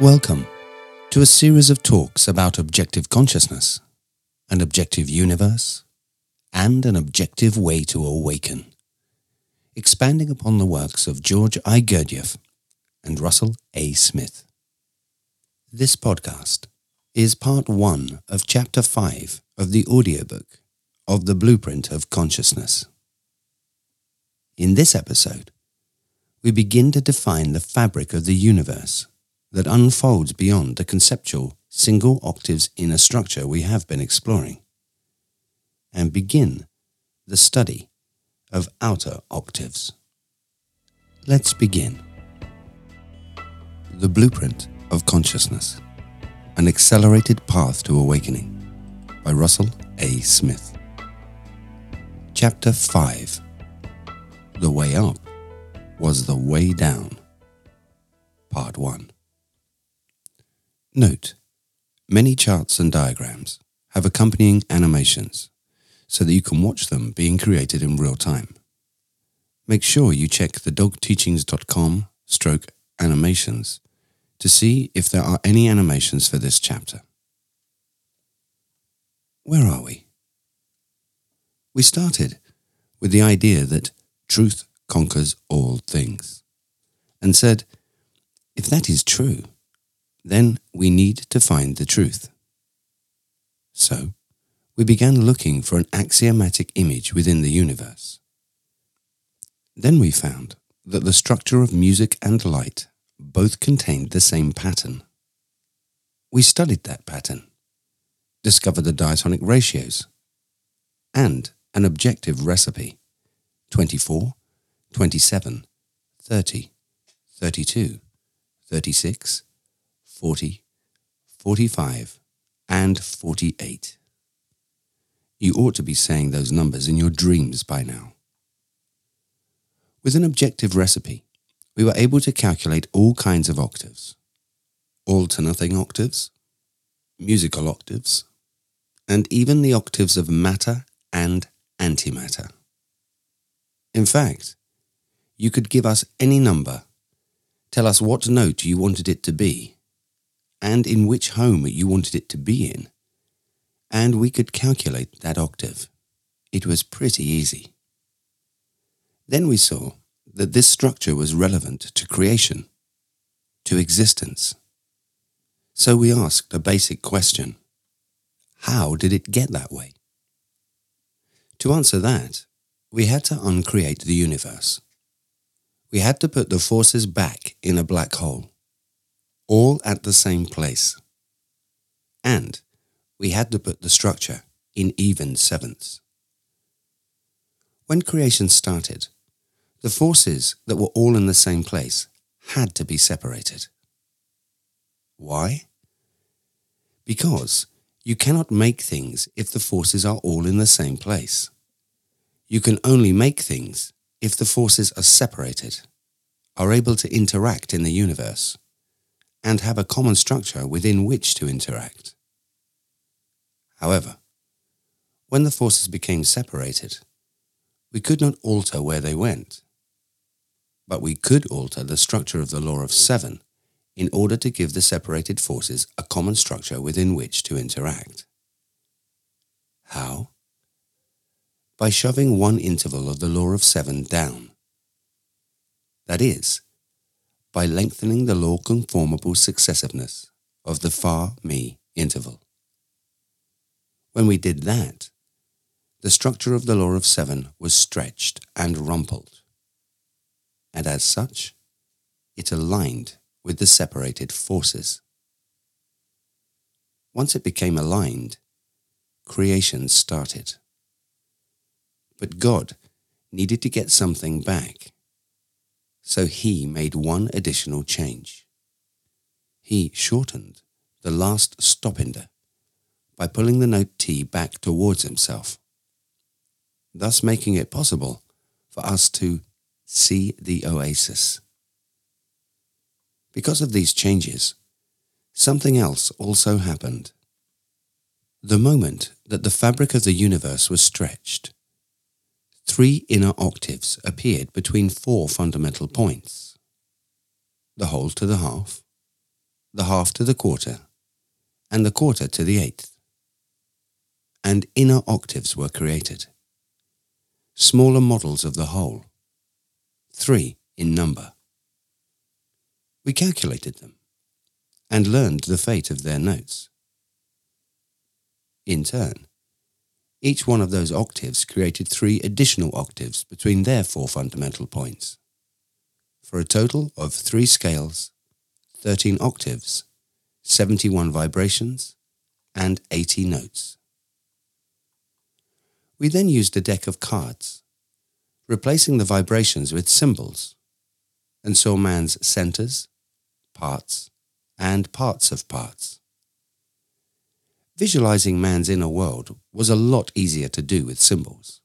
Welcome to a series of talks about objective consciousness, an objective universe, and an objective way to awaken, expanding upon the works of George I. Gurdjieff and Russell A. Smith. This podcast is part one of chapter five of the audiobook of The Blueprint of Consciousness. In this episode, we begin to define the fabric of the universe that unfolds beyond the conceptual single octaves inner structure we have been exploring, and begin the study of outer octaves. Let's begin. The Blueprint of Consciousness An Accelerated Path to Awakening by Russell A. Smith. Chapter 5 The Way Up was the Way Down. Part 1 Note, many charts and diagrams have accompanying animations so that you can watch them being created in real time. Make sure you check the dogteachings.com stroke animations to see if there are any animations for this chapter. Where are we? We started with the idea that truth conquers all things and said, if that is true, then we need to find the truth. So, we began looking for an axiomatic image within the universe. Then we found that the structure of music and light both contained the same pattern. We studied that pattern, discovered the diatonic ratios, and an objective recipe 24, 27, 30, 32, 36, 40, 45, and 48. You ought to be saying those numbers in your dreams by now. With an objective recipe, we were able to calculate all kinds of octaves, all to nothing octaves, musical octaves, and even the octaves of matter and antimatter. In fact, you could give us any number, tell us what note you wanted it to be, and in which home you wanted it to be in, and we could calculate that octave. It was pretty easy. Then we saw that this structure was relevant to creation, to existence. So we asked a basic question. How did it get that way? To answer that, we had to uncreate the universe. We had to put the forces back in a black hole all at the same place. And we had to put the structure in even sevenths. When creation started, the forces that were all in the same place had to be separated. Why? Because you cannot make things if the forces are all in the same place. You can only make things if the forces are separated, are able to interact in the universe and have a common structure within which to interact. However, when the forces became separated, we could not alter where they went, but we could alter the structure of the law of seven in order to give the separated forces a common structure within which to interact. How? By shoving one interval of the law of seven down. That is, by lengthening the law conformable successiveness of the Fa-Mi interval. When we did that, the structure of the law of seven was stretched and rumpled, and as such, it aligned with the separated forces. Once it became aligned, creation started. But God needed to get something back so he made one additional change. He shortened the last stopinder by pulling the note Ti back towards himself, thus making it possible for us to see the oasis. Because of these changes, something else also happened. The moment that the fabric of the universe was stretched, three inner octaves appeared between four fundamental points. The whole to the half, the half to the quarter, and the quarter to the eighth. And inner octaves were created, smaller models of the whole, three in number. We calculated them and learned the fate of their notes. In turn, each one of those octaves created three additional octaves between their four fundamental points, for a total of three scales, 13 octaves, 71 vibrations, and 80 notes. We then used a deck of cards, replacing the vibrations with symbols, and saw man's centers, parts, and parts of parts. Visualizing man's inner world was a lot easier to do with symbols.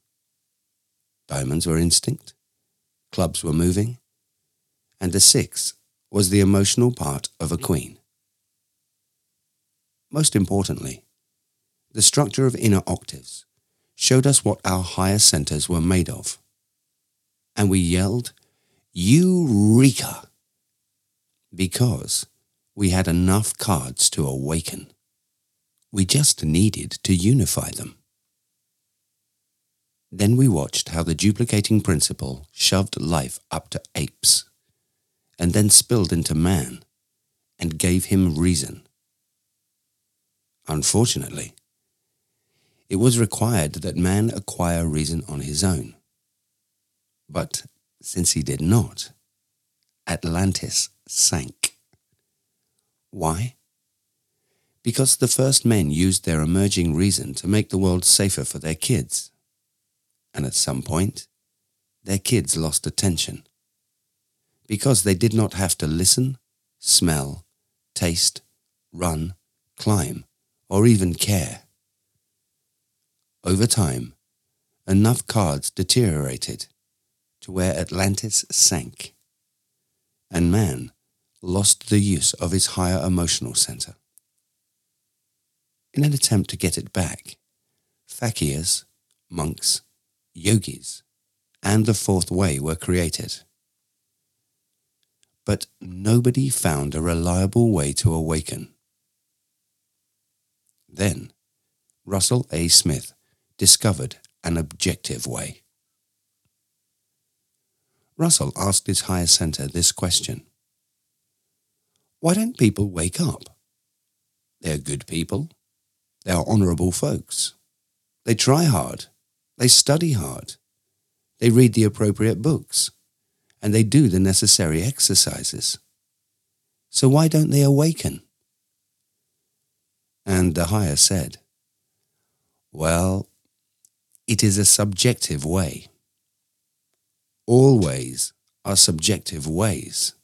Diamonds were instinct, clubs were moving, and the six was the emotional part of a queen. Most importantly, the structure of inner octaves showed us what our higher centers were made of. And we yelled, Eureka! Because we had enough cards to awaken. We just needed to unify them. Then we watched how the duplicating principle shoved life up to apes, and then spilled into man, and gave him reason. Unfortunately, it was required that man acquire reason on his own. But since he did not, Atlantis sank. Why? Because the first men used their emerging reason to make the world safer for their kids. And at some point, their kids lost attention. Because they did not have to listen, smell, taste, run, climb, or even care. Over time, enough cards deteriorated to where Atlantis sank, and man lost the use of his higher emotional center in an attempt to get it back. Fakirs, monks, yogis, and the fourth way were created. But nobody found a reliable way to awaken. Then, Russell A. Smith discovered an objective way. Russell asked his higher center this question Why don't people wake up? They're good people, they are honourable folks. They try hard. They study hard. They read the appropriate books. And they do the necessary exercises. So why don't they awaken? And the higher said, Well, it is a subjective way. All ways are subjective ways.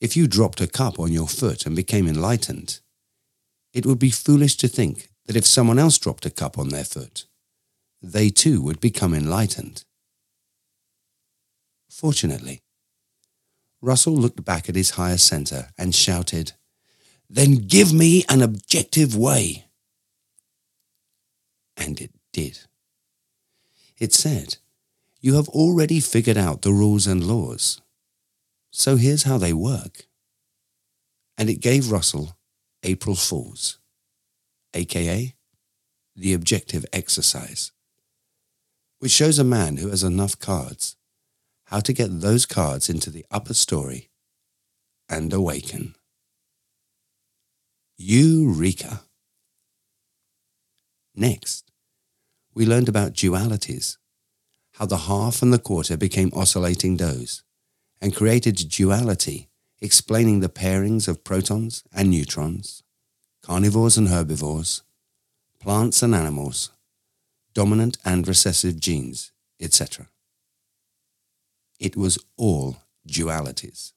If you dropped a cup on your foot and became enlightened, it would be foolish to think that if someone else dropped a cup on their foot, they too would become enlightened. Fortunately, Russell looked back at his higher center and shouted, Then give me an objective way. And it did. It said, You have already figured out the rules and laws. So here's how they work. And it gave Russell April Fools, aka the objective exercise, which shows a man who has enough cards how to get those cards into the upper story and awaken. Eureka! Next, we learned about dualities, how the half and the quarter became oscillating doughs and created duality explaining the pairings of protons and neutrons, carnivores and herbivores, plants and animals, dominant and recessive genes, etc. It was all dualities.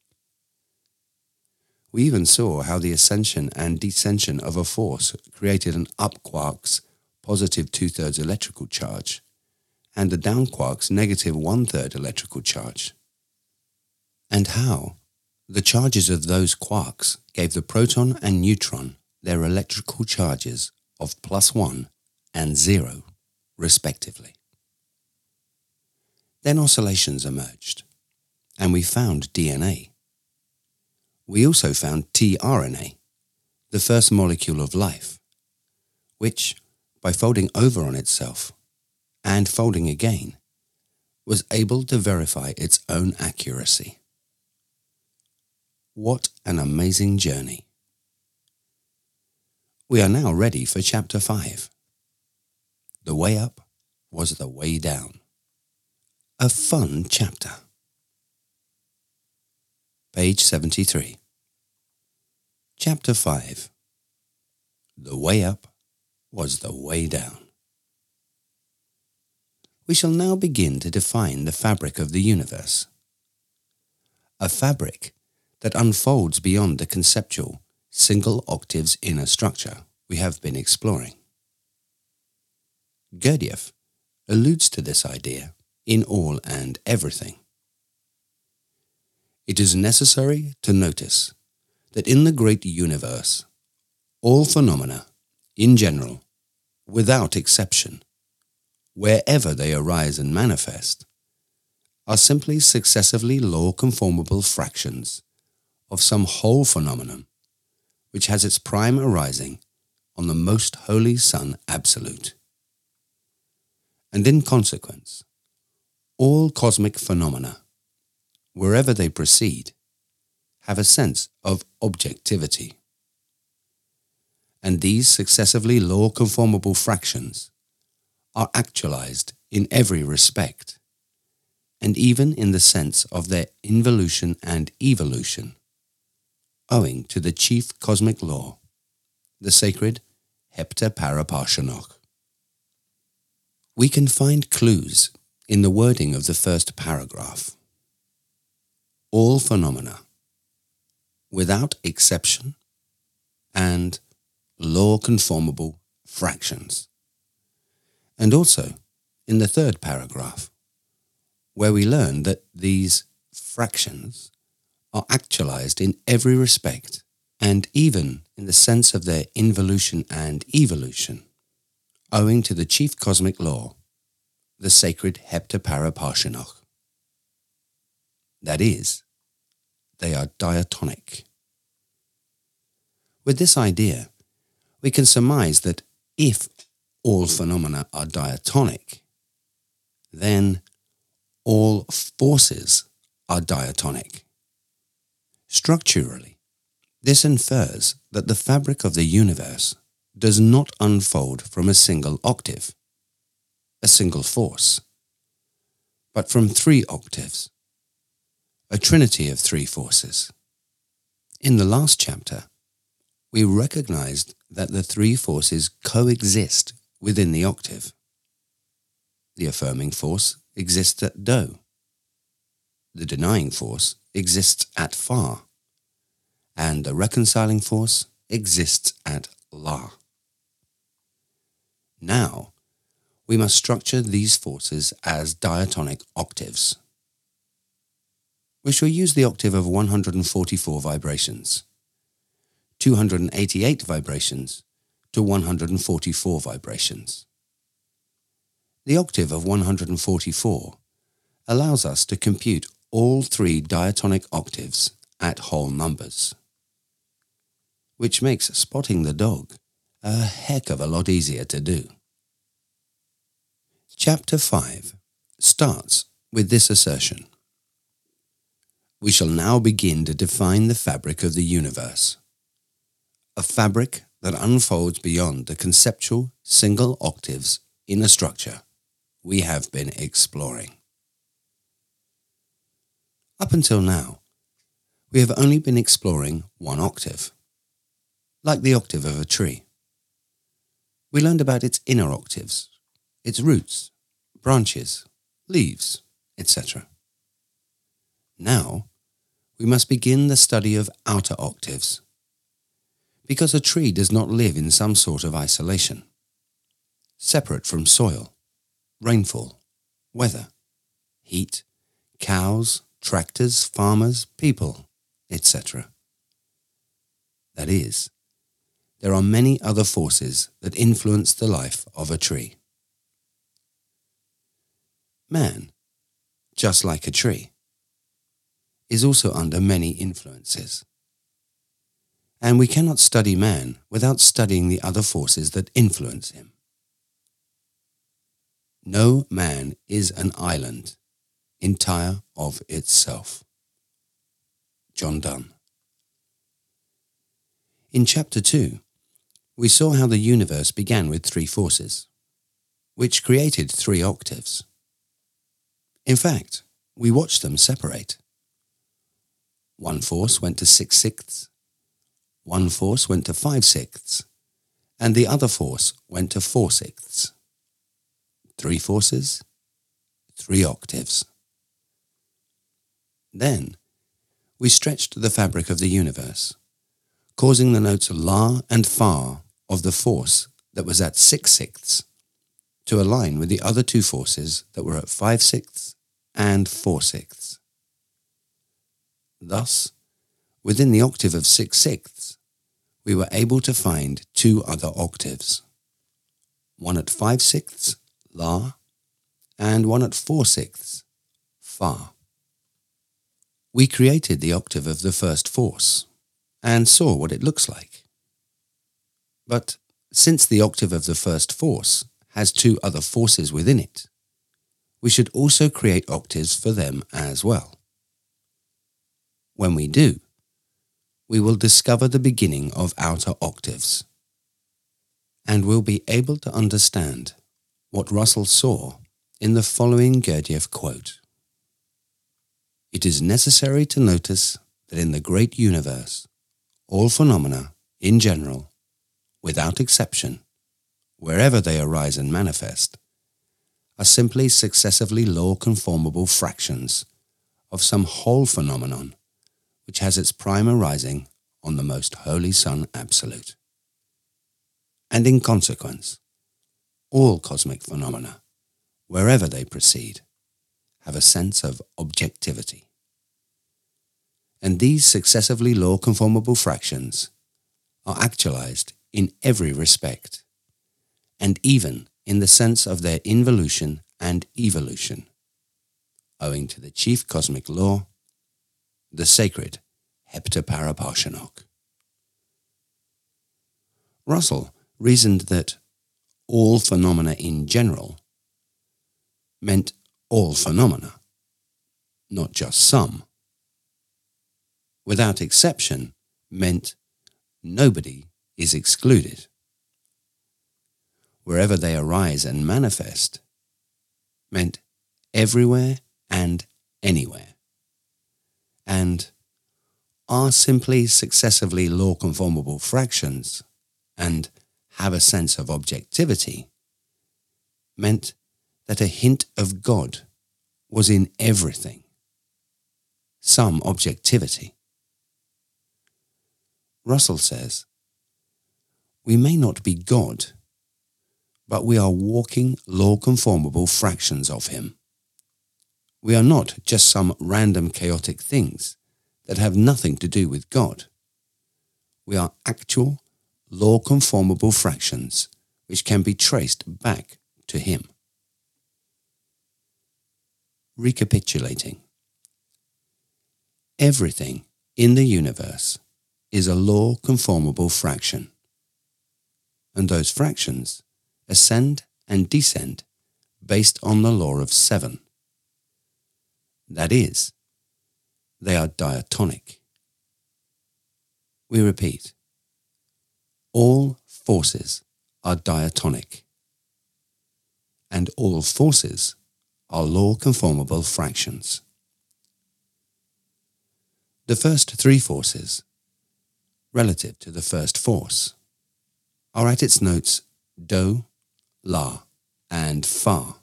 We even saw how the ascension and descension of a force created an up quark's positive two-thirds electrical charge and a down quark's negative one-third electrical charge. And how, the charges of those quarks gave the proton and neutron their electrical charges of plus 1 and 0, respectively. Then oscillations emerged, and we found DNA. we also found tRNA, the first molecule of life, which, by folding over on itself and folding again, was able to verify its own accuracy. What an amazing journey! We are now ready for Chapter 5. The way up was the way down. A fun chapter. Page 73. Chapter 5. The way up was the way down. We shall now begin to define the fabric of the universe. A fabric that unfolds beyond the conceptual single octaves inner structure we have been exploring. Gurdjieff alludes to this idea in All and Everything. It is necessary to notice that in the great universe, all phenomena, in general, without exception, wherever they arise and manifest, are simply successively law-conformable fractions of some whole phenomenon which has its prime arising on the most holy Sun Absolute. And in consequence, all cosmic phenomena, wherever they proceed, have a sense of objectivity. And these successively law-conformable fractions are actualized in every respect, and even in the sense of their involution and evolution, owing to the chief cosmic law, the sacred Heptaparaparshinokh. We can find clues in the wording of the first paragraph. All phenomena without exception, and law-conformable fractions. And also in the third paragraph, where we learn that these fractions are actualized in every respect and even in the sense of their involution and evolution, owing to the chief cosmic law, the sacred Heptaparaparshinokh. That is, they are diatonic. With this idea, we can surmise that if all phenomena are diatonic, then all forces are diatonic. Structurally, this infers that the fabric of the universe does not unfold from a single octave, a single force, but from three octaves, a trinity of three forces. In the last chapter, we recognized that the three forces coexist within the octave. The affirming force exists at Do. The denying force exists at Fa. And the reconciling force exists at La. Now, we must structure these forces as diatonic octaves we shall use the octave of 144 vibrations, 288 vibrations to 144 vibrations. The octave of 144 allows us to compute all three diatonic octaves at whole numbers, which makes spotting the dog a heck of a lot easier to do. Chapter 5 starts with this assertion we shall now begin to define the fabric of the universe. A fabric that unfolds beyond the conceptual single octaves in a structure we have been exploring. Up until now, we have only been exploring one octave, like the octave of a tree. We learned about its inner octaves, its roots, branches, leaves, etc. Now, we must begin the study of outer octaves. Because a tree does not live in some sort of isolation, separate from soil, rainfall, weather, heat, cows, tractors, farmers, people, etc. That is, there are many other forces that influence the life of a tree. Man, just like a tree, is also under many influences, and we cannot study man without studying the other forces that influence him. No man is an island, entire of itself. John Donne. In chapter 2, we saw how the universe began with three forces, which created three octaves. In fact, we watched them separate. One force went to six sixths, one force went to five sixths, and the other force went to four sixths. Three forces, three octaves. Then we stretched the fabric of the universe, causing the notes La and Fa of the force that was at six sixths to align with the other two forces that were at five sixths and four sixths. Thus, within the octave of six sixths, we were able to find two other octaves, one at five sixths, La, and one at four sixths, Fa. We created the octave of the first force and saw what it looks like. But since the octave of the first force has two other forces within it, we should also create octaves for them as well. When we do, we will discover the beginning of outer octaves and will be able to understand what Russell saw in the following Gurdjieff quote. It is necessary to notice that in the great universe, all phenomena, in general, without exception, wherever they arise and manifest, are simply successively law conformable fractions of some whole phenomenon which has its prime arising on the most holy Sun Absolute. And in consequence, all cosmic phenomena, wherever they proceed, have a sense of objectivity. And these successively law conformable fractions are actualized in every respect, and even in the sense of their involution and evolution, owing to the chief cosmic law the sacred Heptaparaparshinokh. Russell reasoned that all phenomena in general meant all phenomena, not just some. Without exception meant nobody is excluded. Wherever they arise and manifest meant everywhere and anywhere and are simply successively law conformable fractions and have a sense of objectivity meant that a hint of God was in everything, some objectivity. Russell says, We may not be God, but we are walking law conformable fractions of Him. We are not just some random chaotic things that have nothing to do with God. We are actual, law conformable fractions which can be traced back to Him. Recapitulating Everything in the universe is a law conformable fraction, and those fractions ascend and descend based on the law of seven. That is, they are diatonic. We repeat, all forces are diatonic, and all forces are law conformable fractions. The first three forces, relative to the first force, are at its notes Do, La, and Fa,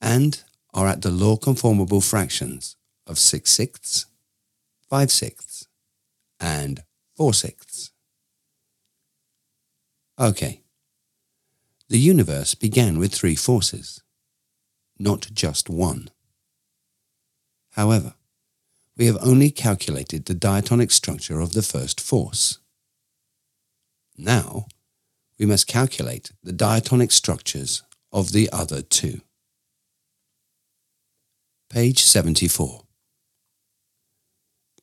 and are at the law conformable fractions of six sixths, five sixths, and four sixths. Okay. The universe began with three forces, not just one. However, we have only calculated the diatonic structure of the first force. Now, we must calculate the diatonic structures of the other two. Page 74.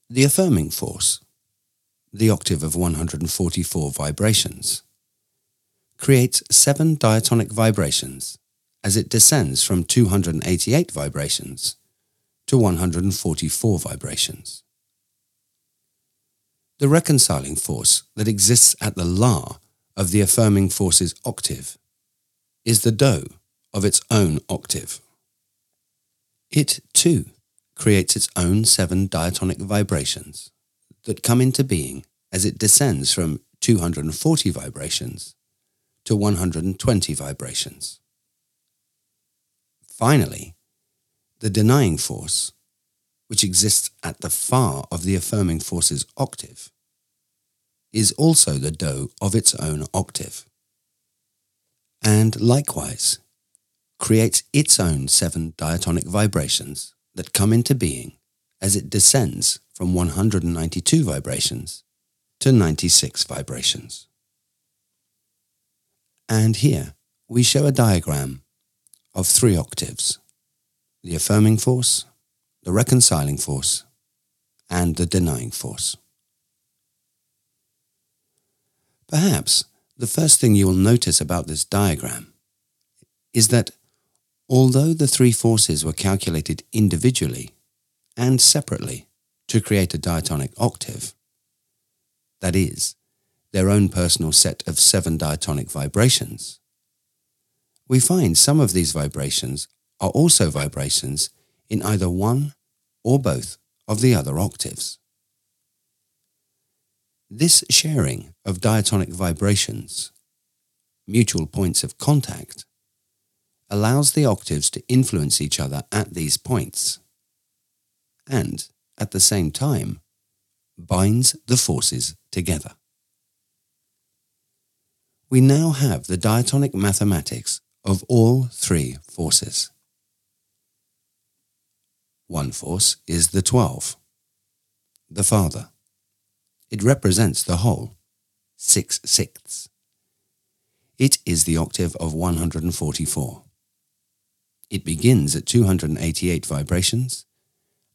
The affirming force, the octave of 144 vibrations, creates seven diatonic vibrations as it descends from 288 vibrations to 144 vibrations. The reconciling force that exists at the La of the affirming force's octave is the Do of its own octave. It, too, creates its own seven diatonic vibrations that come into being as it descends from 240 vibrations to 120 vibrations. Finally, the denying force, which exists at the Fa of the affirming force's octave, is also the do of its own octave. And likewise, creates its own seven diatonic vibrations that come into being as it descends from 192 vibrations to 96 vibrations. And here we show a diagram of three octaves the affirming force, the reconciling force, and the denying force. Perhaps the first thing you will notice about this diagram is that although the three forces were calculated individually and separately to create a diatonic octave, that is, their own personal set of seven diatonic vibrations, we find some of these vibrations are also vibrations in either one or both of the other octaves. This sharing of diatonic vibrations, mutual points of contact, allows the octaves to influence each other at these points, and, at the same time, binds the forces together. We now have the diatonic mathematics of all three forces. One force is the 12, the Father. It represents the whole, six sixths. It is the octave of 144. It begins at 288 vibrations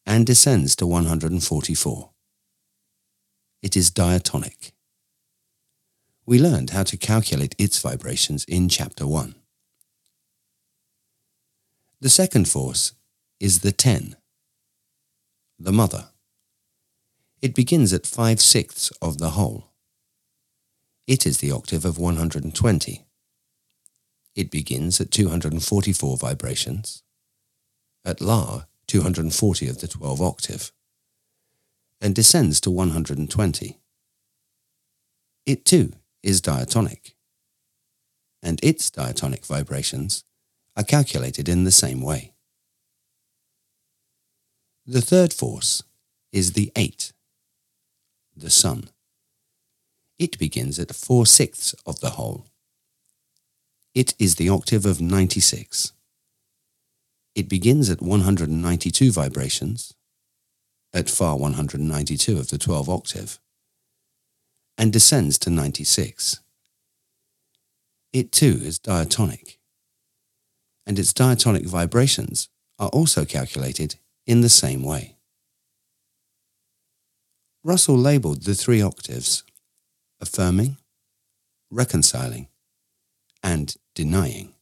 and descends to 144. It is diatonic. We learned how to calculate its vibrations in Chapter 1. The second force is the 10, the mother. It begins at 5 sixths of the whole. It is the octave of 120. It begins at 244 vibrations, at La 240 of the 12 octave, and descends to 120. It too is diatonic, and its diatonic vibrations are calculated in the same way. The third force is the 8, the Son. It begins at 4 sixths of the whole. It is the octave of 96. It begins at 192 vibrations, at Fa 192 of the 12 octave, and descends to 96. It too is diatonic and its diatonic vibrations are also calculated in the same way. Russell labelled the three octaves affirming, reconciling, and denying,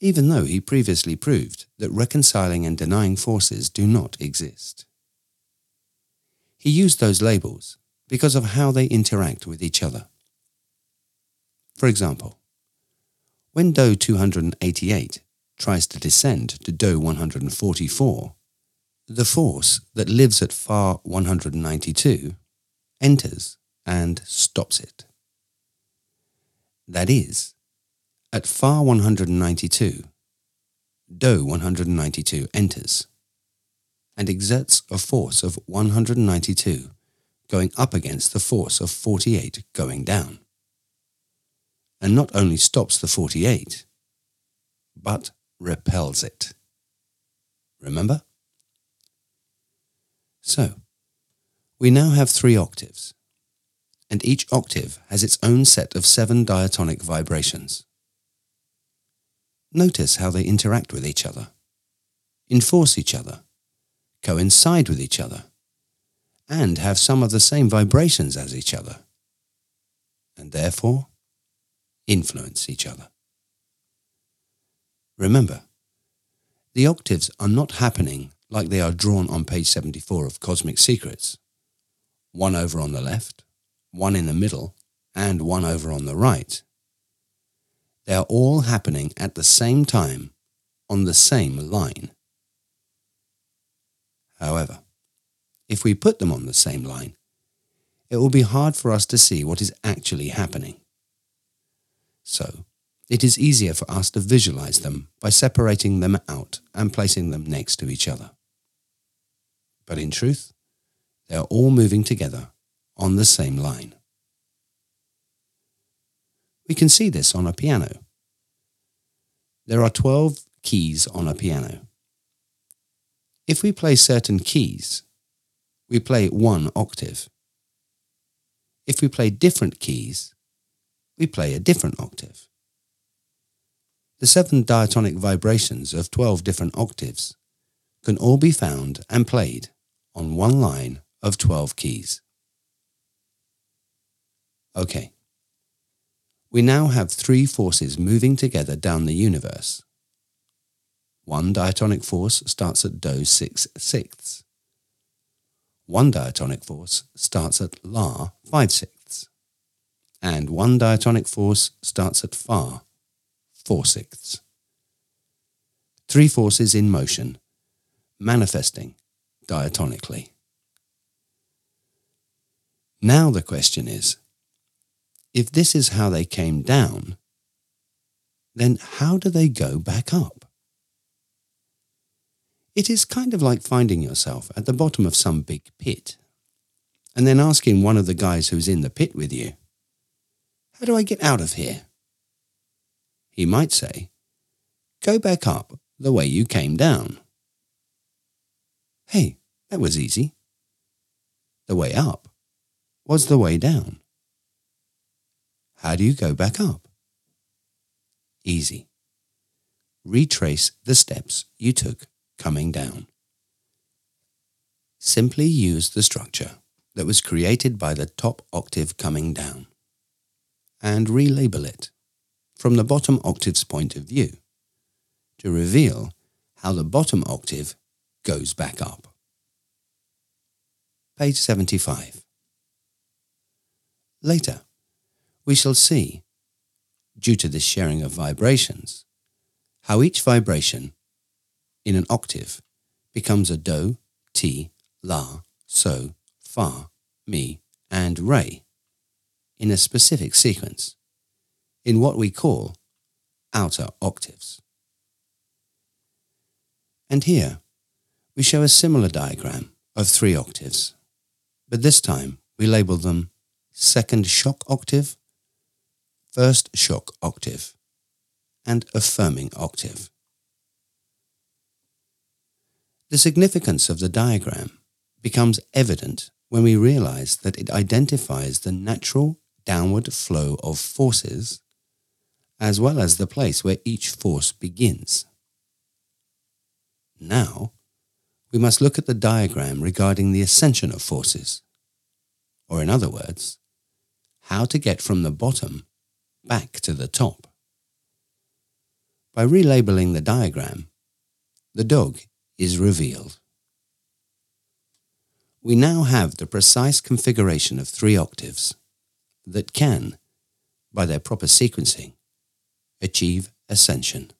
even though he previously proved that reconciling and denying forces do not exist. He used those labels because of how they interact with each other. For example, when Do 288 tries to descend to Do 144, the force that lives at Fa 192 enters and stops it. That is, at Fa 192, Do 192 enters and exerts a force of 192 going up against the force of 48 going down and not only stops the 48, but repels it. Remember? So, we now have three octaves, and each octave has its own set of seven diatonic vibrations. Notice how they interact with each other, enforce each other, coincide with each other, and have some of the same vibrations as each other, and therefore influence each other. Remember, the octaves are not happening like they are drawn on page 74 of Cosmic Secrets. One over on the left, one in the middle, and one over on the right. They are all happening at the same time on the same line. However, if we put them on the same line, it will be hard for us to see what is actually happening. So, it is easier for us to visualize them by separating them out and placing them next to each other. But in truth, they are all moving together on the same line. We can see this on a piano. There are 12 keys on a piano. If we play certain keys, we play one octave. If we play different keys, we play a different octave. The seven diatonic vibrations of 12 different octaves can all be found and played on one line of 12 keys. Okay. We now have three forces moving together down the universe. One diatonic force starts at Do 6 sixths. One diatonic force starts at La 5 sixths. And one diatonic force starts at Fa 4 sixths. Three forces in motion, manifesting diatonically. Now the question is, if this is how they came down, then how do they go back up? It is kind of like finding yourself at the bottom of some big pit and then asking one of the guys who's in the pit with you, How do I get out of here? he might say, Go back up the way you came down. Hey, that was easy. The way up was the way down. How do you go back up? Easy. Retrace the steps you took coming down. Simply use the structure that was created by the top octave coming down and relabel it from the bottom octave's point of view to reveal how the bottom octave goes back up. Page 75. Later, we shall see, due to this sharing of vibrations, how each vibration in an octave becomes a Do, Ti, La, So, Fa, Mi, and Re in a specific sequence in what we call outer octaves. And here we show a similar diagram of three octaves, but this time we label them second shock octave, first shock octave, and affirming octave. The significance of the diagram becomes evident when we realize that it identifies the natural downward flow of forces as well as the place where each force begins. Now, we must look at the diagram regarding the ascension of forces, or in other words, how to get from the bottom back to the top. By relabeling the diagram, the dog is revealed. We now have the precise configuration of three octaves that can, by their proper sequencing, achieve ascension.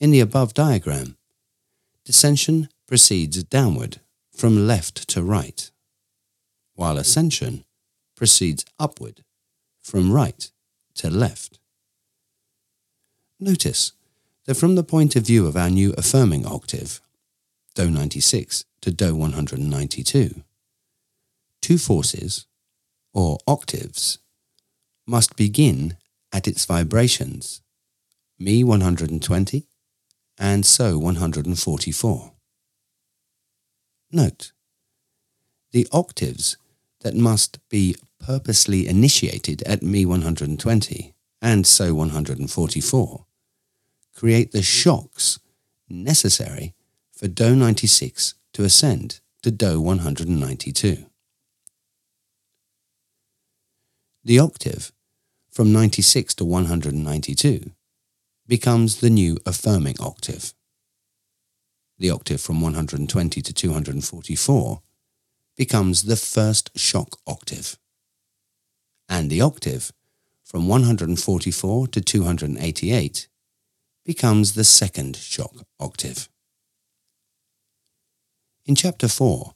In the above diagram, descension proceeds downward from left to right, while ascension proceeds upward from right to left. Notice that from the point of view of our new affirming octave, Do 96 to Do 192, two forces, or octaves, must begin at its vibrations, Mi 120 and So 144. Note, the octaves that must be purposely initiated at Mi 120 and So 144 create the shocks necessary for Do 96 to ascend to Do 192. The octave from 96 to 192 becomes the new affirming octave. The octave from 120 to 244 becomes the first shock octave. And the octave from 144 to 288 becomes the second shock octave. In chapter 4,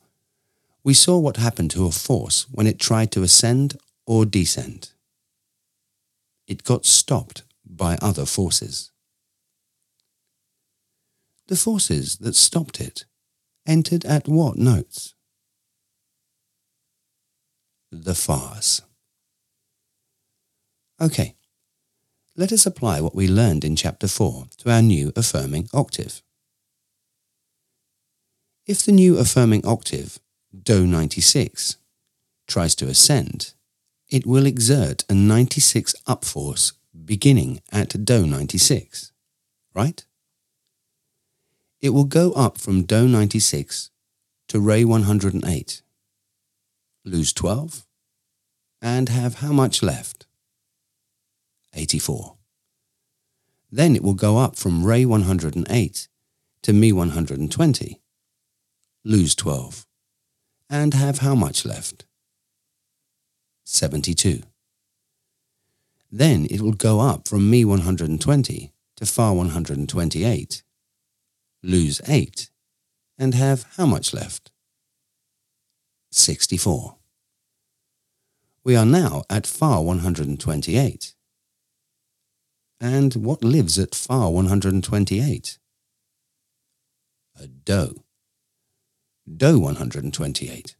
we saw what happened to a force when it tried to ascend or descent. It got stopped by other forces. The forces that stopped it entered at what notes? The Fas. Okay, let us apply what we learned in chapter 4 to our new affirming octave. If the new affirming octave, Do 96, tries to ascend, it will exert a 96 up force beginning at Do 96, right? It will go up from Do 96 to Re 108, lose 12, and have how much left? 84. Then it will go up from Re 108 to Mi 120, lose 12, and have how much left? 72. Then it will go up from Mi 120 to Fa 128, lose 8, and have how much left? 64. We are now at Fa 128. And what lives at Fa 128? A Do. Do 128.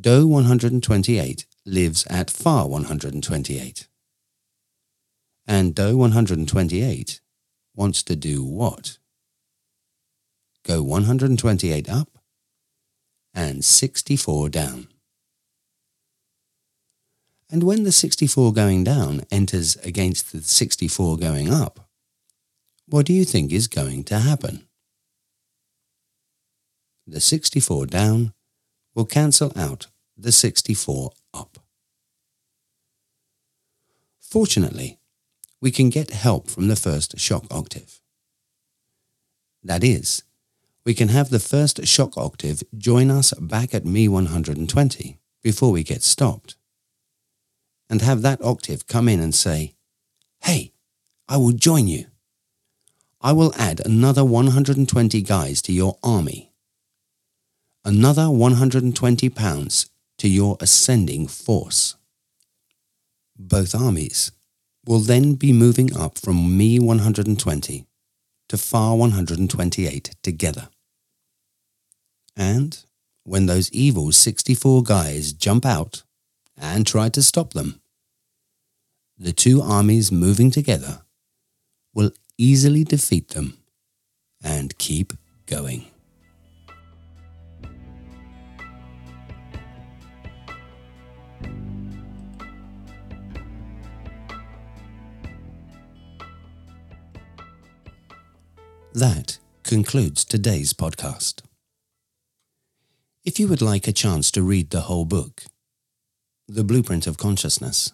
Do 128 lives at Fa 128. And Do 128 wants to do what? Go 128 up and 64 down. And when the 64 going down enters against the 64 going up, what do you think is going to happen? The 64 down will cancel out the 64 up. Fortunately, we can get help from the first shock octave. That is, we can have the first shock octave join us back at Mi 120 before we get stopped. And have that octave come in and say, Hey, I will join you. I will add another 120 guys to your army. Another 120 pounds to your ascending force. Both armies will then be moving up from Mi 120 to Fa 128 together. And when those evil 64 guys jump out and try to stop them, the two armies moving together will easily defeat them and keep going. That concludes today's podcast. If you would like a chance to read the whole book, The Blueprint of Consciousness,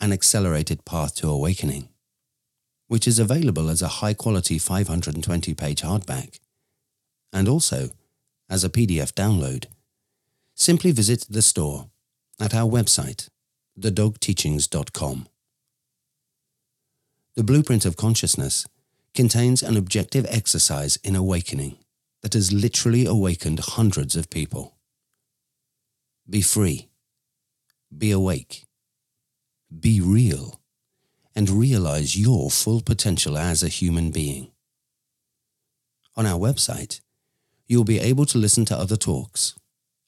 An Accelerated Path to Awakening, which is available as a high quality 520 page hardback and also as a PDF download, simply visit the store at our website, thedogteachings.com. The Blueprint of Consciousness contains an objective exercise in awakening that has literally awakened hundreds of people. Be free, be awake, be real, and realize your full potential as a human being. On our website, you'll be able to listen to other talks,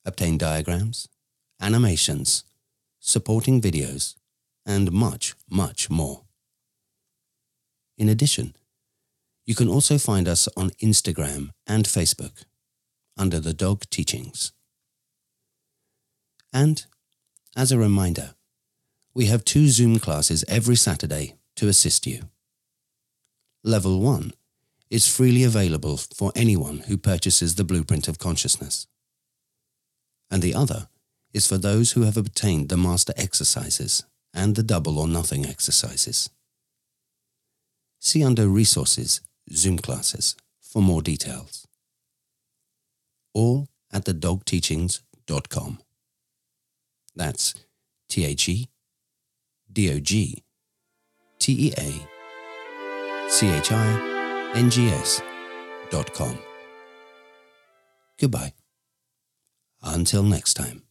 obtain diagrams, animations, supporting videos, and much, much more. In addition, you can also find us on Instagram and Facebook under The Dog Teachings. And as a reminder, we have two Zoom classes every Saturday to assist you. Level 1 is freely available for anyone who purchases the Blueprint of Consciousness. And the other is for those who have obtained the Master exercises and the Double or Nothing exercises. See under Resources, Zoom classes for more details. All at thedogteachings.com. That's T H E D O G T E A C H I N G S dot com. Goodbye. Until next time.